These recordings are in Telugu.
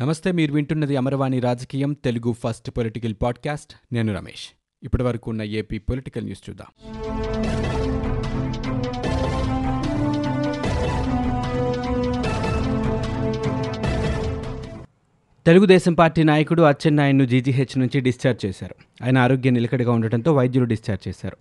నమస్తే మీరు వింటున్నది అమరవాణి రాజకీయం తెలుగు ఫస్ట్ పొలిటికల్ పాడ్కాస్ట్. నేను రమేష్. ఇప్పటి వరకు ఉన్న ఏపీ పొలిటికల్ న్యూస్ చూద్దాం. తెలుగుదేశం పార్టీ నాయకుడు అచ్చెన్నాయుడును జీజీహెచ్ నుంచి డిశ్చార్జ్ చేశారు. ఆయన ఆరోగ్యం నిలకడగా ఉండటంతో వైద్యులు డిశ్చార్జ్ చేశారు.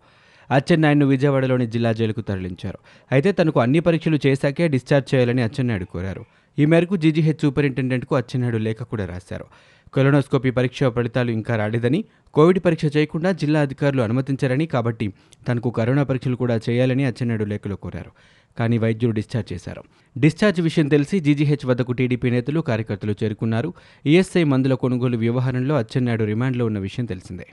అచ్చెన్నాయుడును విజయవాడలోని జిల్లా జైలుకు తరలించారు. అయితే తనకు అన్ని పరీక్షలు చేశాకే డిశ్చార్జ్ చేయాలని అచ్చెన్నాయుడు కోరారు. ఈ మేరకు జీజీహెచ్ సూపరింటెండెంట్కు అచ్చెన్నాయుడు లేఖ కూడా రాశారు. కొలోనోస్కోపీ పరీక్ష ఫలితాలు ఇంకా రాలేదని కోవిడ్ పరీక్ష చేయకుండా జిల్లా అధికారులు అనుమతించారని కాబట్టి తనకు కరోనా పరీక్షలు కూడా చేయాలని అచ్చెన్నాయుడు లేఖలో కోరారు. కానీ వైద్యులు డిశ్చార్జ్ చేశారు. డిశ్చార్జ్ విషయం తెలిసి జీజీహెచ్ వద్దకు టీడీపీ నేతలు కార్యకర్తలు చేరుకున్నారు. ఈఎస్ఐ మందుల కొనుగోలు వ్యవహారంలో అచ్చెన్నాయుడు రిమాండ్లో ఉన్న విషయం తెలిసిందే.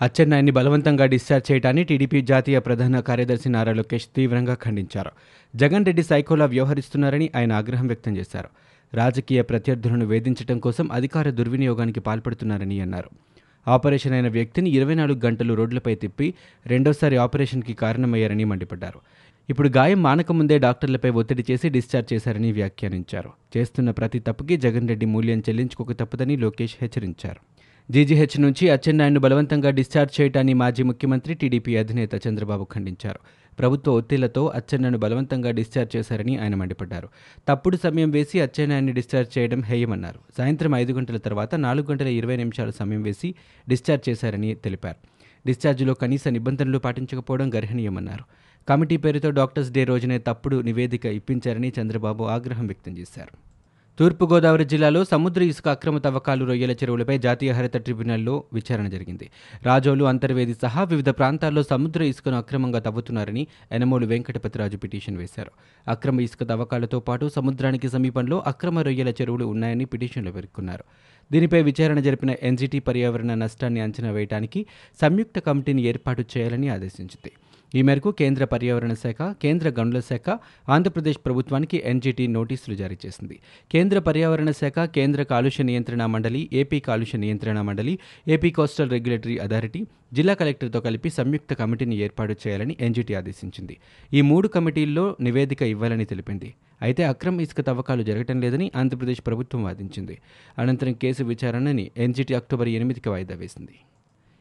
అచ్చెన్నాయుని బలవంతంగా డిశ్చార్జ్ చేయడాన్ని టీడీపీ జాతీయ ప్రధాన కార్యదర్శి నారా లోకేష్ తీవ్రంగా ఖండించారు. జగన్ రెడ్డి సైకోలా వ్యవహరిస్తున్నారని ఆయన ఆగ్రహం వ్యక్తం చేశారు. రాజకీయ ప్రత్యర్థులను వేధించడం కోసం అధికార దుర్వినియోగానికి పాల్పడుతున్నారని అన్నారు. ఆపరేషన్ అయిన వ్యక్తిని ఇరవై నాలుగు గంటలు రోడ్లపై తిప్పి రెండోసారి ఆపరేషన్కి కారణమయ్యారని మండిపడ్డారు. ఇప్పుడు గాయం మానకముందే డాక్టర్లపై ఒత్తిడి చేసి డిశ్చార్జ్ చేశారని వ్యాఖ్యానించారు. చేస్తున్న ప్రతి తప్పుకి జగన్ రెడ్డి మూల్యం చెల్లించుకోక తప్పదని లోకేష్ హెచ్చరించారు. జీజీహెచ్ నుంచి అచ్చెన్నాయుడును బలవంతంగా డిశ్చార్జ్ చేయటాన్ని మాజీ ముఖ్యమంత్రి టీడీపీ అధినేత చంద్రబాబు ఖండించారు. ప్రభుత్వ ఒత్తిళ్ళతో అచ్చెన్నాయుడు బలవంతంగా డిశ్చార్జ్ చేశారని ఆయన మండిపడ్డారు. తప్పుడు సమయం వేసి అచ్చెన్నాయుడిని డిశ్చార్జ్ చేయడం హేయమన్నారు. సాయంత్రం ఐదు గంటల తర్వాత నాలుగు గంటల ఇరవై నిమిషాల సమయం వేసి డిశ్చార్జ్ చేశారని తెలిపారు. డిశ్చార్జిలో కనీస నిబంధనలు పాటించకపోవడం గర్హనీయమన్నారు. కమిటీ పేరుతో డాక్టర్స్ డే రోజునే తప్పుడు నివేదిక ఇప్పించారని చంద్రబాబు ఆగ్రహం వ్యక్తం చేశారు. తూర్పుగోదావరి జిల్లాలో సముద్ర ఇసుక అక్రమ తవ్వకాలు రొయ్యల చెరువులపై జాతీయ హరిత ట్రిబ్యునల్లో విచారణ జరిగింది. రాజోలు అంతర్వేది సహా వివిధ ప్రాంతాల్లో సముద్ర ఇసుకను అక్రమంగా తవ్వుతున్నారని ఎనమోలు వెంకటపతిరాజు పిటిషన్ వేశారు. అక్రమ ఇసుక తవ్వకాలతో పాటు సముద్రానికి సమీపంలో అక్రమ రొయ్యల చెరువులు ఉన్నాయని పిటిషన్లో పేర్కొన్నారు. దీనిపై విచారణ జరిపిన ఎన్జిటి పర్యావరణ నష్టాన్ని అంచనా వేయడానికి సంయుక్త కమిటీని ఏర్పాటు చేయాలని ఆదేశించింది. ఈ మేరకు కేంద్ర పర్యావరణ శాఖ కేంద్ర గనుల శాఖ ఆంధ్రప్రదేశ్ ప్రభుత్వానికి ఎన్జీటీ నోటీసులు జారీ చేసింది. కేంద్ర పర్యావరణ శాఖ కేంద్ర కాలుష్య నియంత్రణ మండలి ఏపీ కాలుష్య నియంత్రణ మండలి ఏపీ కోస్టల్ రెగ్యులేటరీ అథారిటీ జిల్లా కలెక్టర్తో కలిపి సంయుక్త కమిటీని ఏర్పాటు చేయాలని ఎన్జీటీ ఆదేశించింది. ఈ మూడు కమిటీల్లో నివేదిక ఇవ్వాలని తెలిపింది. అయితే అక్రమ ఇసుక తవ్వకాలు జరగటం లేదని ఆంధ్రప్రదేశ్ ప్రభుత్వం వాదించింది. అనంతరం కేసు విచారణని ఎన్జీటీ అక్టోబర్ ఎనిమిదికి వాయిదా వేసింది.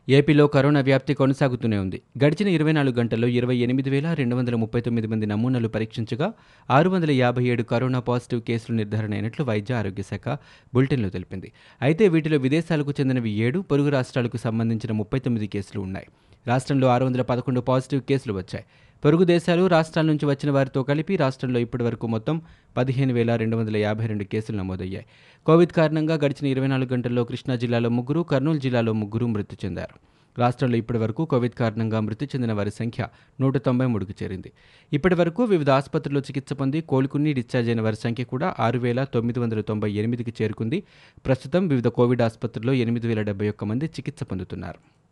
ఏపీలో కరోనా వ్యాప్తి కొనసాగుతూనే ఉంది. గడిచిన ఇరవై నాలుగు గంటల్లో ఇరవై ఎనిమిది వేల రెండు వందల ముప్పై తొమ్మిది మంది నమూనాలు పరీక్షించగా ఆరు వందల యాభై ఏడు కరోనా పాజిటివ్ కేసులు నిర్ధారణ అయినట్లు వైద్య ఆరోగ్య శాఖ బులెటిన్లో తెలిపింది. అయితే వీటిలో విదేశాలకు చెందినవి ఏడు పొరుగు రాష్ట్రాలకు సంబంధించిన ముప్పై తొమ్మిది కేసులు ఉన్నాయి. రాష్ట్రంలో ఆరు వందల పదకొండు పాజిటివ్ కేసులు వచ్చాయి. పొరుగు దేశాలు రాష్ట్రాల నుంచి వచ్చిన వారితో కలిపి రాష్ట్రంలో ఇప్పటివరకు మొత్తం పదిహేను వేల రెండు వందల యాభై రెండు కేసులు నమోదయ్యాయి. కోవిడ్ కారణంగా గడిచిన ఇరవై నాలుగు గంటల్లో కృష్ణా జిల్లాలో ముగ్గురు కర్నూలు జిల్లాలో ముగ్గురు మృతి చెందారు. రాష్ట్రంలో ఇప్పటివరకు కోవిడ్ కారణంగా మృతి చెందిన వారి సంఖ్య నూట తొంభై మూడుకు చేరింది. ఇప్పటి వరకు వివిధ ఆసుపత్రుల్లో చికిత్స పొంది కోలుకుని డిశ్చార్జ్ అయిన వారి సంఖ్య కూడా ఆరు వేల తొమ్మిది వందల తొంభై ఎనిమిదికి చేరుకుంది. ప్రస్తుతం వివిధ కోవిడ్ ఆసుపత్రుల్లో ఎనిమిది వేల డెబ్బై ఒక్క మంది చికిత్స పొందుతున్నారు.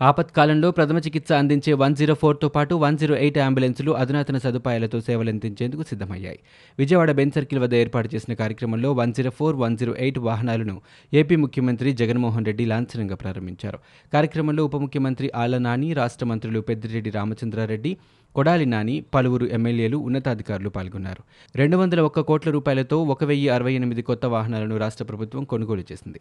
ఆపత్కాలంలో ప్రథమ చికిత్స అందించే వన్ జీరో ఫోర్తో పాటు వన్ జీరో ఎయిట్ అంబులెన్సులు అధునాతన సదుపాయాలతో సేవలందించేందుకు సిద్ధమయ్యాయి. విజయవాడ బెన్ సర్కిల్ వద్ద ఏర్పాటు చేసిన కార్యక్రమంలో one zero four one zero eight వాహనాలను ఏపీ ముఖ్యమంత్రి జగన్మోహన్ రెడ్డి లాంఛనంగా ప్రారంభించారు. కార్యక్రమంలో ఉప ముఖ్యమంత్రి ఆళ్ళ నాని రాష్ట్ర మంత్రులు పెద్దిరెడ్డి రామచంద్రారెడ్డి కొడాలి నాని పలువురు ఎమ్మెల్యేలు ఉన్నతాధికారులు పాల్గొన్నారు. రెండు వందల ఒక్క కోట్ల రూపాయలతో ఒక వెయ్యి అరవై ఎనిమిది కొత్త వాహనాలను రాష్ట్ర ప్రభుత్వం కొనుగోలు చేసింది.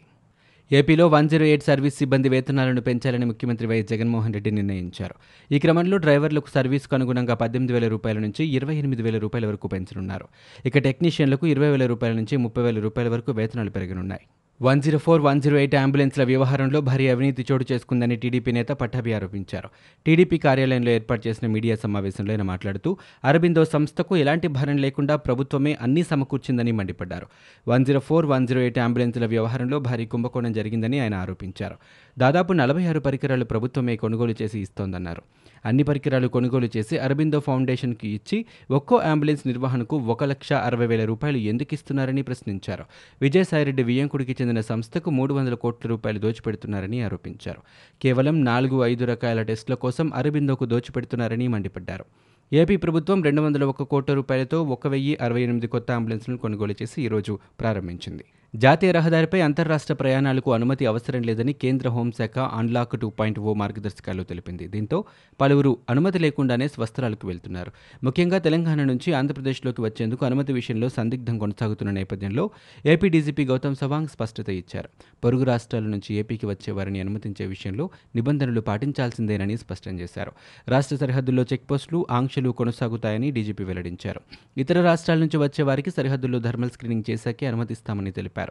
ఏపీలో వన్ జీరో ఎయిట్ సర్వీస్ సిబ్బంది వేతనాలను పెంచాలని ముఖ్యమంత్రి వైఎస్ జగన్మోహన్ రెడ్డి నిర్ణయించారు. ఈ క్రమంలో డ్రైవర్లకు సర్వీస్కు అనుగుణంగా పద్దెనిమిది వేల రూపాయల నుంచి ఇరవై ఎనిమిది వేల రూపాయల వరకు పెంచనున్నారు. ఇక టెక్నీషియన్లకు ఇరవై వేల రూపాయల నుంచి ముప్పై వేల రూపాయల వరకు వేతనాలు పెరగనున్నాయి. One zero four one zero eight అంబులెన్స్ల వ్యవహారంలో భారీ అవినీతి చోటు చేసుకుందని టీడీపీ నేత పట్టాభి ఆరోపించారు. టీడీపీ కార్యాలయంలో ఏర్పాటు చేసిన మీడియా సమావేశంలో ఆయన మాట్లాడుతూ అరబిందో సంస్థకు ఎలాంటి భారం లేకుండా ప్రభుత్వమే అన్ని సమకూర్చిందని మండిపడ్డారు. One zero four one zero eight అంబులెన్స్ల వ్యవహారంలో భారీ కుంభకోణం జరిగిందని ఆయన ఆరోపించారు. దాదాపు నలభై ఆరు పరికరాలు ప్రభుత్వమే కొనుగోలు చేసి ఇస్తోందన్నారు. అన్ని పరికరాలు కొనుగోలు చేసి అరబిందో ఫౌండేషన్కి ఇచ్చి ఒక్కో అంబులెన్స్ నిర్వహణకు ఒక లక్ష అరవై వేల రూపాయలు ఎందుకు ఇస్తున్నారని ప్రశ్నించారు. విజయసాయిరెడ్డి వియంకుడికి చెందిన సంస్థకు మూడు వందల కోట్ల రూపాయలు దోచిపెడుతున్నారని ఆరోపించారు. కేవలం నాలుగు ఐదు రకాల టెస్టుల కోసం అరబిందోకు దోచిపెడుతున్నారని మండిపడ్డారు. ఏపీ ప్రభుత్వం రెండు వందల ఒక్క కోట్ల రూపాయలతో ఒక వెయ్యి అరవై ఎనిమిది కొత్త అంబులెన్స్లను కొనుగోలు చేసి ఈరోజు ప్రారంభించింది. జాతీయ రహదారిపై అంతర్రాష్ట్ర ప్రయాణాలకు అనుమతి అవసరం లేదని కేంద్ర హోంశాఖ అన్లాక్ టూ పాయింట్ ఓ మార్గదర్శకాల్లో తెలిపింది. దీంతో పలువురు అనుమతి లేకుండానే స్వస్థలాలకు వెళ్తున్నారు. ముఖ్యంగా తెలంగాణ నుంచి ఆంధ్రప్రదేశ్లోకి వచ్చేందుకు అనుమతి విషయంలో సందిగ్ధం కొనసాగుతున్న నేపథ్యంలో ఏపీ డీజీపీ గౌతమ్ సవాంగ్ స్పష్టత ఇచ్చారు. పొరుగు రాష్ట్రాల నుంచి ఏపీకి వచ్చే వారిని అనుమతించే విషయంలో నిబంధనలు పాటించాల్సిందేనని స్పష్టం చేశారు. రాష్ట్ర సరిహద్దుల్లో చెక్పోస్టులు ఆంక్షలు కొనసాగుతాయని డీజీపీ వెల్లడించారు. ఇతర రాష్ట్రాల నుంచి వచ్చే వారికి సరిహద్దుల్లో థర్మల్ స్క్రీనింగ్ చేశాకే అనుమతిస్తామని తెలిపారు.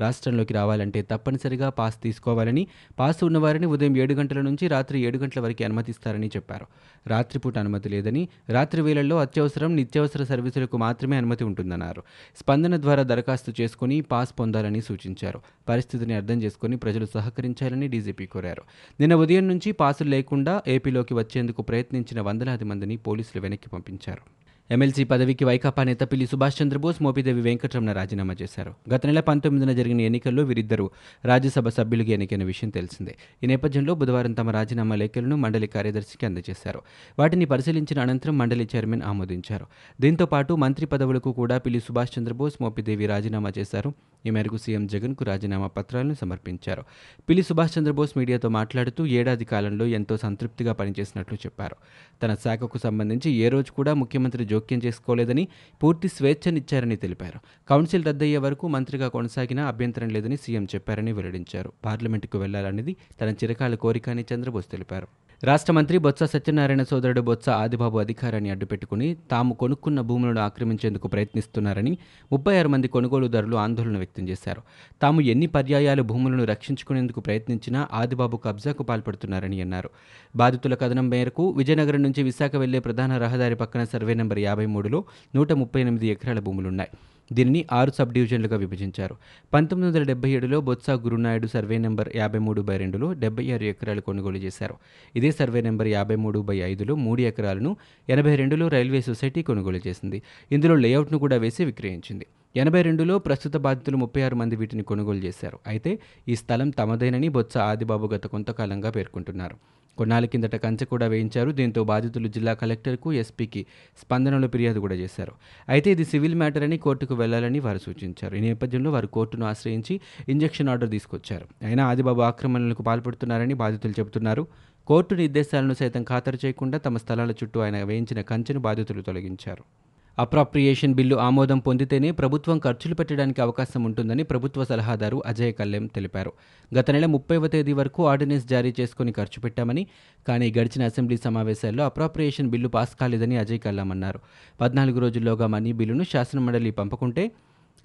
రాష్ట్రంలోకి రావాలంటే తప్పనిసరిగా పాస్ తీసుకోవాలని పాస్ ఉన్నవారిని ఉదయం ఏడు గంటల నుంచి రాత్రి ఏడు గంటల వరకు అనుమతిస్తారని చెప్పారు. రాత్రిపూట అనుమతి లేదని రాత్రి వేళల్లో అత్యవసరం నిత్యావసర సర్వీసులకు మాత్రమే అనుమతి ఉంటుందన్నారు. స్పందన ద్వారా దరఖాస్తు చేసుకుని పాస్ పొందాలని సూచించారు. పరిస్థితిని అర్థం చేసుకుని ప్రజలు సహకరించాలని డీజీపీ కోరారు. నిన్న ఉదయం నుంచి పాసులు లేకుండా ఏపీలోకి వచ్చేందుకు ప్రయత్నించిన వందలాది మందిని పోలీసులు వెనక్కి పంపించారు. ఎమ్మెల్సీ పదవికి వైకాపా నేత పిల్లి సుభాష్ చంద్రబోస్ మోపిదేవి వెంకటరమణ రాజీనామా చేశారు. గత నెల పంతొమ్మిదిన జరిగిన ఎన్నికల్లో వీరిద్దరూ రాజ్యసభ సభ్యులుగా ఎన్నికైన విషయం తెలిసిందే. ఈ నేపథ్యంలో బుధవారం తమ రాజీనామా లేఖలను మండలి కార్యదర్శికి అందజేశారు. వాటిని పరిశీలించిన అనంతరం మండలి చైర్మన్ ఆమోదించారు. దీంతో పాటు మంత్రి పదవులకు కూడా పిల్లి సుభాష్ చంద్రబోస్ మోపిదేవి రాజీనామా చేశారు. ఈ మేరకు సీఎం జగన్కు రాజీనామా పత్రాలను సమర్పించారు. పిల్లి సుభాష్ చంద్రబోస్ మీడియాతో మాట్లాడుతూ ఏడాది కాలంలో ఎంతో సంతృప్తిగా పనిచేసినట్లు చెప్పారు. తన శాఖకు సంబంధించి ఏ రోజు కూడా ముఖ్యమంత్రి జోక్యం చేసుకోలేదని పూర్తి స్వేచ్ఛనిచ్చారని తెలిపారు. కౌన్సిల్ రద్దయ్యే వరకు మంత్రిగా కొనసాగినా అభ్యంతరం లేదని సీఎం చెప్పారని వెల్లడించారు. పార్లమెంటుకు వెళ్ళాలనేది తన చిరకాల కోరిక అని చంద్రబోస్ తెలిపారు. రాష్ట్ర మంత్రి బొత్స సత్యనారాయణ సోదరుడు బొత్స ఆదిబాబు అధికారాన్ని అడ్డుపెట్టుకుని తాము కొనుక్కున్న భూములను ఆక్రమించేందుకు ప్రయత్నిస్తున్నారని ముప్పై ఆరు మంది కొనుగోలుదారులు ఆందోళన వ్యక్తం చేశారు. తాము ఎన్ని పర్యాయాలు భూములను రక్షించుకునేందుకు ప్రయత్నించినా ఆదిబాబు కబ్జాకు పాల్పడుతున్నారని అన్నారు. బాధితుల కథనం మేరకు విజయనగరం నుంచి విశాఖ వెళ్ళే ప్రధాన రహదారి పక్కన సర్వే నెంబర్ యాభై మూడులో నూట ముప్పై ఎనిమిది ఎకరాల భూములున్నాయి. దీనిని ఆరు సబ్ డివిజన్లుగా విభజించారు. పంతొమ్మిది వందల డెబ్బై ఏడులో బొత్స గురునాయుడు సర్వే నెంబర్ యాభై మూడు బై రెండులో డెబ్బై ఆరు ఎకరాలు కొనుగోలు చేశారు. ఇదే సర్వే నెంబర్ యాభై మూడు బై ఐదులో మూడు ఎకరాలను ఎనభై రెండులో రైల్వే సొసైటీ కొనుగోలు చేసింది. ఇందులో లేఅవుట్ను కూడా వేసి విక్రయించింది. ఎనభై రెండులో ప్రస్తుత బాధితులు ముప్పై ఆరు మంది వీటిని కొనుగోలు చేశారు. అయితే ఈ స్థలం తమదేనని బొత్స ఆదిబాబు గత కొంతకాలంగా పేర్కొంటున్నారు. కొన్నాళ్ళ కిందట కంచె కూడా వేయించారు. దీంతో బాధితులు జిల్లా కలెక్టర్కు ఎస్పీకి స్పందనలో ఫిర్యాదు కూడా చేశారు. అయితే ఇది సివిల్ మ్యాటర్ అని కోర్టుకు వెళ్ళాలని వారు సూచించారు. ఈ నేపథ్యంలో వారు కోర్టును ఆశ్రయించి ఇంజెక్షన్ ఆర్డర్ తీసుకొచ్చారు. అయినా ఆదిబాబు ఆక్రమణలకు పాల్పడుతున్నారని బాధితులు చెబుతున్నారు. కోర్టు నిర్దేశాలను సైతం ఖాతరు చేయకుండా తమ స్థలాల చుట్టూ ఆయన వేయించిన కంచెను బాధితులు తొలగించారు. అప్రాప్రియేషన్ బిల్లు ఆమోదం పొందితేనే ప్రభుత్వం ఖర్చులు పెట్టడానికి అవకాశం ఉంటుందని ప్రభుత్వ సలహాదారు అజయ్ కల్లెం తెలిపారు. గత నెల ముప్పైవ తేదీ వరకు ఆర్డినెన్స్ జారీ చేసుకుని ఖర్చు పెట్టామని కానీ గడిచిన అసెంబ్లీ సమావేశాల్లో అప్రాప్రియేషన్ బిల్లు పాస్ కాలేదని అజయ్ కల్లం అన్నారు. పద్నాలుగు రోజుల్లోగా మనీ బిల్లును శాసనమండలి పంపకుంటే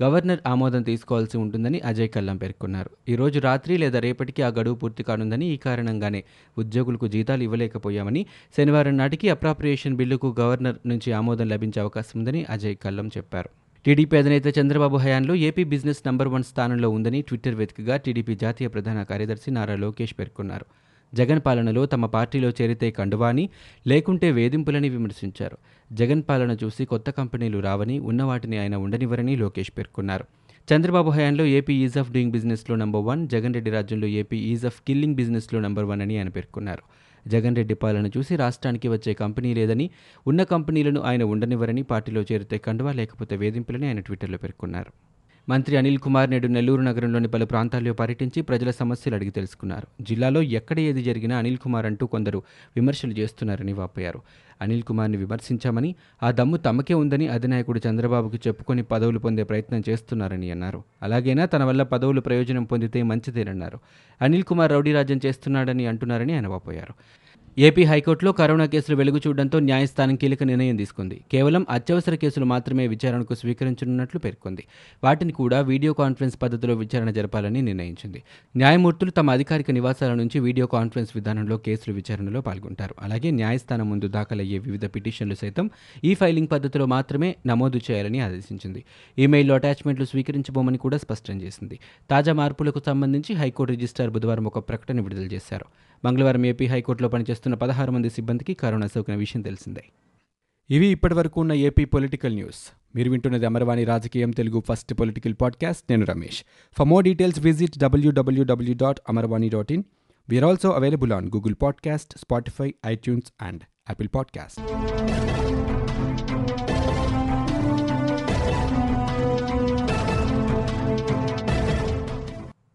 గవర్నర్ ఆమోదం తీసుకోవాల్సి ఉంటుందని అజయ్ కల్లం పేర్కొన్నారు. ఈరోజు రాత్రి లేదా రేపటికి ఆ గడువు పూర్తి కానుందని ఈ కారణంగానే ఉద్యోగులకు జీతాలు ఇవ్వలేకపోయామని శనివారం నాటికి అప్రాప్రియేషన్ బిల్లుకు గవర్నర్ నుంచి ఆమోదం లభించే అవకాశం ఉందని అజయ్ కల్లం చెప్పారు. టీడీపీ అధినేత చంద్రబాబు హయాంలో ఏపీ బిజినెస్ నంబర్ వన్ స్థానంలో ఉందని ట్విట్టర్ వేదికగా టీడీపీ జాతీయ ప్రధాన కార్యదర్శి నారా లోకేష్ పేర్కొన్నారు. జగన్ పాలనలో తమ పార్టీలో చేరితే కండువాని లేకుంటే వేధింపులని విమర్శించారు. జగన్ పాలన చూసి కొత్త కంపెనీలు రావని ఉన్న వాటిని ఆయన ఉండనివ్వరని లోకేష్ పేర్కొన్నారు. చంద్రబాబు హయాంలో ఏపీ ఈజ్ ఆఫ్ డూయింగ్ బిజినెస్లో నంబర్ వన్ జగన్ రెడ్డి రాజ్యంలో ఏపీ ఈజ్ ఆఫ్ కిల్లింగ్ బిజినెస్లో నంబర్ వన్ అని ఆయన పేర్కొన్నారు. జగన్ రెడ్డి పాలన చూసి రాష్ట్రానికి వచ్చే కంపెనీ లేదని ఉన్న కంపెనీలను ఆయన ఉండనివ్వరని పార్టీలో చేరితే కండువా లేకపోతే వేధింపులని ఆయన ట్విట్టర్లో పేర్కొన్నారు. మంత్రి అనిల్ కుమార్ నేడు నెల్లూరు నగరంలోని పలు ప్రాంతాల్లో పర్యటించి ప్రజల సమస్యలు అడిగి తెలుసుకున్నారు. జిల్లాలో ఎక్కడ ఏది జరిగినా అనిల్ కుమార్ అంటూ కొందరు విమర్శలు చేస్తున్నారని వాపోయారు. అనిల్ కుమార్ని విమర్శించామని ఆ దమ్ము తమకే ఉందని అధినాయకుడు చంద్రబాబుకు చెప్పుకొని పదవులు పొందే ప్రయత్నం చేస్తున్నారని అన్నారు. అలాగైనా తన వల్ల పదవులు ప్రయోజనం పొందితే మంచిదేనన్నారు. అనిల్ కుమార్ రౌడీ రాజ్యం చేస్తున్నాడని అంటున్నారని ఆయన వాపోయారు. ఏపీ హైకోర్టులో కరోనా కేసులు వెలుగు చూడడంతో న్యాయస్థానం కీలక నిర్ణయం తీసుకుంది. కేవలం అత్యవసర కేసులు మాత్రమే విచారణకు స్వీకరించనున్నట్లు పేర్కొంది. వాటిని కూడా వీడియో కాన్ఫరెన్స్ పద్ధతిలో విచారణ జరపాలని నిర్ణయించింది. న్యాయమూర్తులు తమ అధికారిక నివాసాల నుంచి వీడియో కాన్ఫరెన్స్ విధానంలో కేసులు విచారణలో పాల్గొంటారు. అలాగే న్యాయస్థానం ముందు దాఖలయ్యే వివిధ పిటిషన్లు సైతం ఈ ఫైలింగ్ పద్ధతిలో మాత్రమే నమోదు చేయాలని ఆదేశించింది. ఈమెయిల్లో అటాచ్మెంట్లు స్వీకరించబోమని కూడా స్పష్టం చేసింది. తాజా మార్పులకు సంబంధించి హైకోర్టు రిజిస్టార్ బుధవారం ఒక ప్రకటన విడుదల చేశారు. మంగళవారం ఏపీ హైకోర్టులో పనిచేస్తున్న పదహారు మంది సిబ్బందికి కరోనా సోకిన విషయం తెలిసిందే. ఇవి ఇప్పటివరకు ఉన్న ఏపీ పొలిటికల్ న్యూస్. మీరు వింటున్నది అమర్వాణి రాజకీయం తెలుగు ఫస్ట్ పొలిటికల్ పాడ్కాస్ట్. నేను Ramesh. For more details visit W W W dot Amarvani dot in we are also available on Google podcast Spotify iTunes and Apple podcast